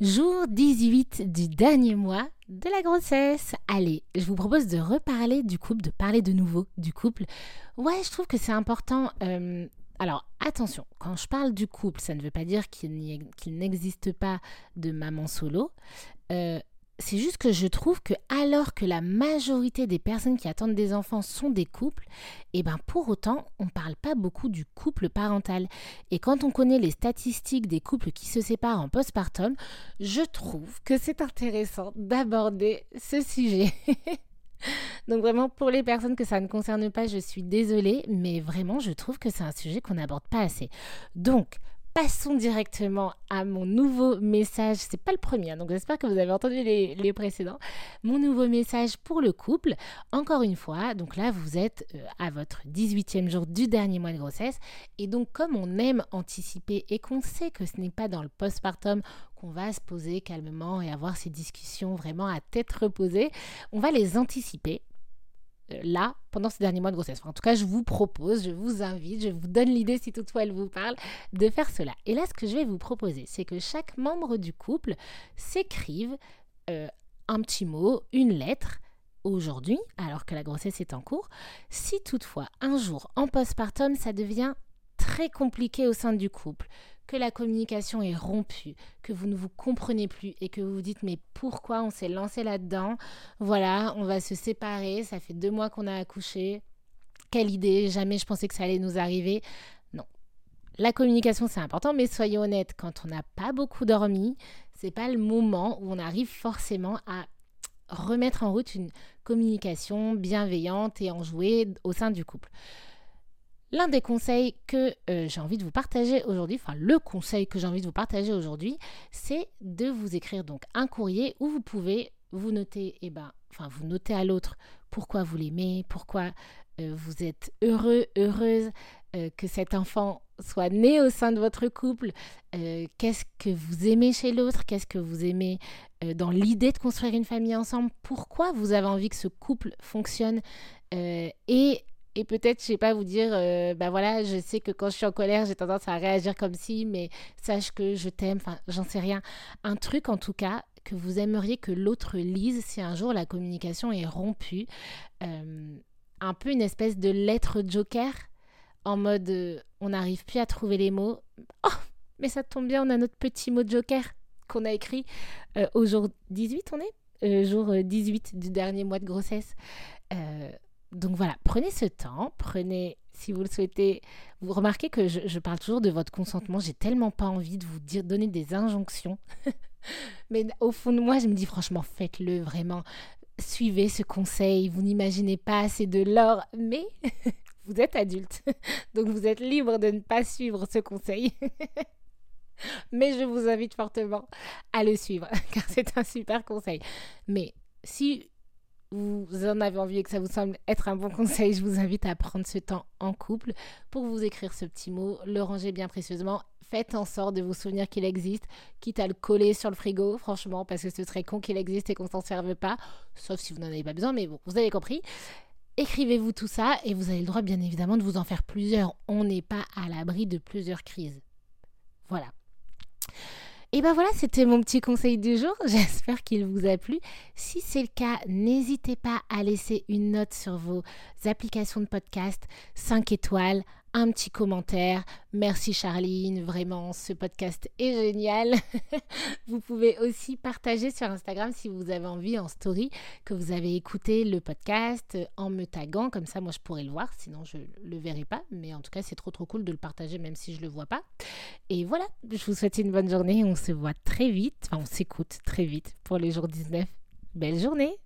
Jour 18 du dernier mois de la grossesse. Allez, je vous propose de reparler du couple, de parler de nouveau du couple. Ouais, je trouve que c'est important. euh, alors, attention, quand je parle du couple, ça ne veut pas dire qu'il n'existe pas de maman solo. Euh, c'est juste que je trouve que alors que la majorité des personnes qui attendent des enfants sont des couples, et ben pour autant, on ne parle pas beaucoup du couple parental. Et quand on connaît les statistiques des couples qui se séparent en postpartum, je trouve que c'est intéressant d'aborder ce sujet. Donc vraiment, pour les personnes que ça ne concerne pas, je suis désolée, mais vraiment, je trouve que c'est un sujet qu'on n'aborde pas assez. Donc, passons directement à mon nouveau message. C'est pas le premier, hein, donc j'espère que vous avez entendu les, les précédents. Mon nouveau message pour le couple. Encore une fois, donc là, vous êtes euh, à votre 18e jour du dernier mois de grossesse. Et donc, comme on aime anticiper et qu'on sait que ce n'est pas dans le postpartum qu'on va se poser calmement et avoir ces discussions vraiment à tête reposée, on va les anticiper là pendant ces derniers mois de grossesse. En tout cas, je vous propose, je vous invite, je vous donne l'idée si toutefois elle vous parle de faire cela. Et là, ce que je vais vous proposer, c'est que chaque membre du couple s'écrive euh, un petit mot, une lettre aujourd'hui, alors que la grossesse est en cours. Si toutefois un jour en postpartum, ça devient très compliqué au sein du couple, que la communication est rompue, que vous ne vous comprenez plus et que vous vous dites mais pourquoi on s'est lancé là-dedans? Voilà, on va se séparer, ça fait deux mois qu'on a accouché. Quelle idée, jamais je pensais que ça allait nous arriver. Non. La communication c'est important, mais soyons honnêtes, quand on n'a pas beaucoup dormi, c'est pas le moment où on arrive forcément à remettre en route une communication bienveillante et enjouée au sein du couple. L'un des conseils que euh, j'ai envie de vous partager aujourd'hui, enfin le conseil que j'ai envie de vous partager aujourd'hui, c'est de vous écrire donc un courrier où vous pouvez vous noter, eh ben, enfin vous notez à l'autre pourquoi vous l'aimez, pourquoi euh, vous êtes heureux, heureuse euh, que cet enfant soit né au sein de votre couple, qu'est-ce que vous aimez chez l'autre, qu'est-ce que vous aimez dans l'idée de construire une famille ensemble, pourquoi vous avez envie que ce couple fonctionne et et peut-être, je sais pas, vous dire, bah voilà, je sais que quand je suis en colère, j'ai tendance à réagir comme si, mais sache que je t'aime, enfin, j'en sais rien. Un truc, en tout cas, que vous aimeriez que l'autre lise si un jour la communication est rompue. Euh, un peu une espèce de lettre joker, en mode, euh, on n'arrive plus à trouver les mots. Oh, mais ça tombe bien, on a notre petit mot joker qu'on a écrit au jour 18, on est Jour euh, 18 du dernier mois de grossesse. Donc voilà, prenez ce temps, prenez, si vous le souhaitez, vous remarquez que je, parle toujours de votre consentement, j'ai tellement pas envie de vous dire, donner des injonctions. Mais au fond de moi, je me dis franchement, faites-le vraiment. Suivez ce conseil, vous n'imaginez pas assez de l'or, mais vous êtes adulte. Donc vous êtes libre de ne pas suivre ce conseil. Mais je vous invite fortement à le suivre, car c'est un super conseil. Mais si vous en avez envie et que ça vous semble être un bon conseil, je vous invite à prendre ce temps en couple pour vous écrire ce petit mot, le ranger bien précieusement. Faites en sorte de vous souvenir qu'il existe, quitte à le coller sur le frigo, franchement, parce que ce serait con qu'il existe et qu'on s'en serve pas, sauf si vous n'en avez pas besoin, mais bon, vous avez compris. Écrivez-vous tout ça et vous avez le droit, bien évidemment, de vous en faire plusieurs. On n'est pas à l'abri de plusieurs crises. Voilà. Et ben voilà, c'était mon petit conseil du jour. J'espère qu'il vous a plu. Si c'est le cas, n'hésitez pas à laisser une note sur vos applications de podcast, 5 étoiles, un petit commentaire. Merci Charline, vraiment, ce podcast est génial. vous pouvez aussi partager sur Instagram si vous avez envie en story que vous avez écouté le podcast en me taguant, comme ça moi je pourrais le voir, sinon je le verrai pas. Mais en tout cas, c'est trop trop cool de le partager même si je le vois pas. Et voilà, je vous souhaite une bonne journée. On se voit très vite, enfin on s'écoute très vite pour le jour 19. Belle journée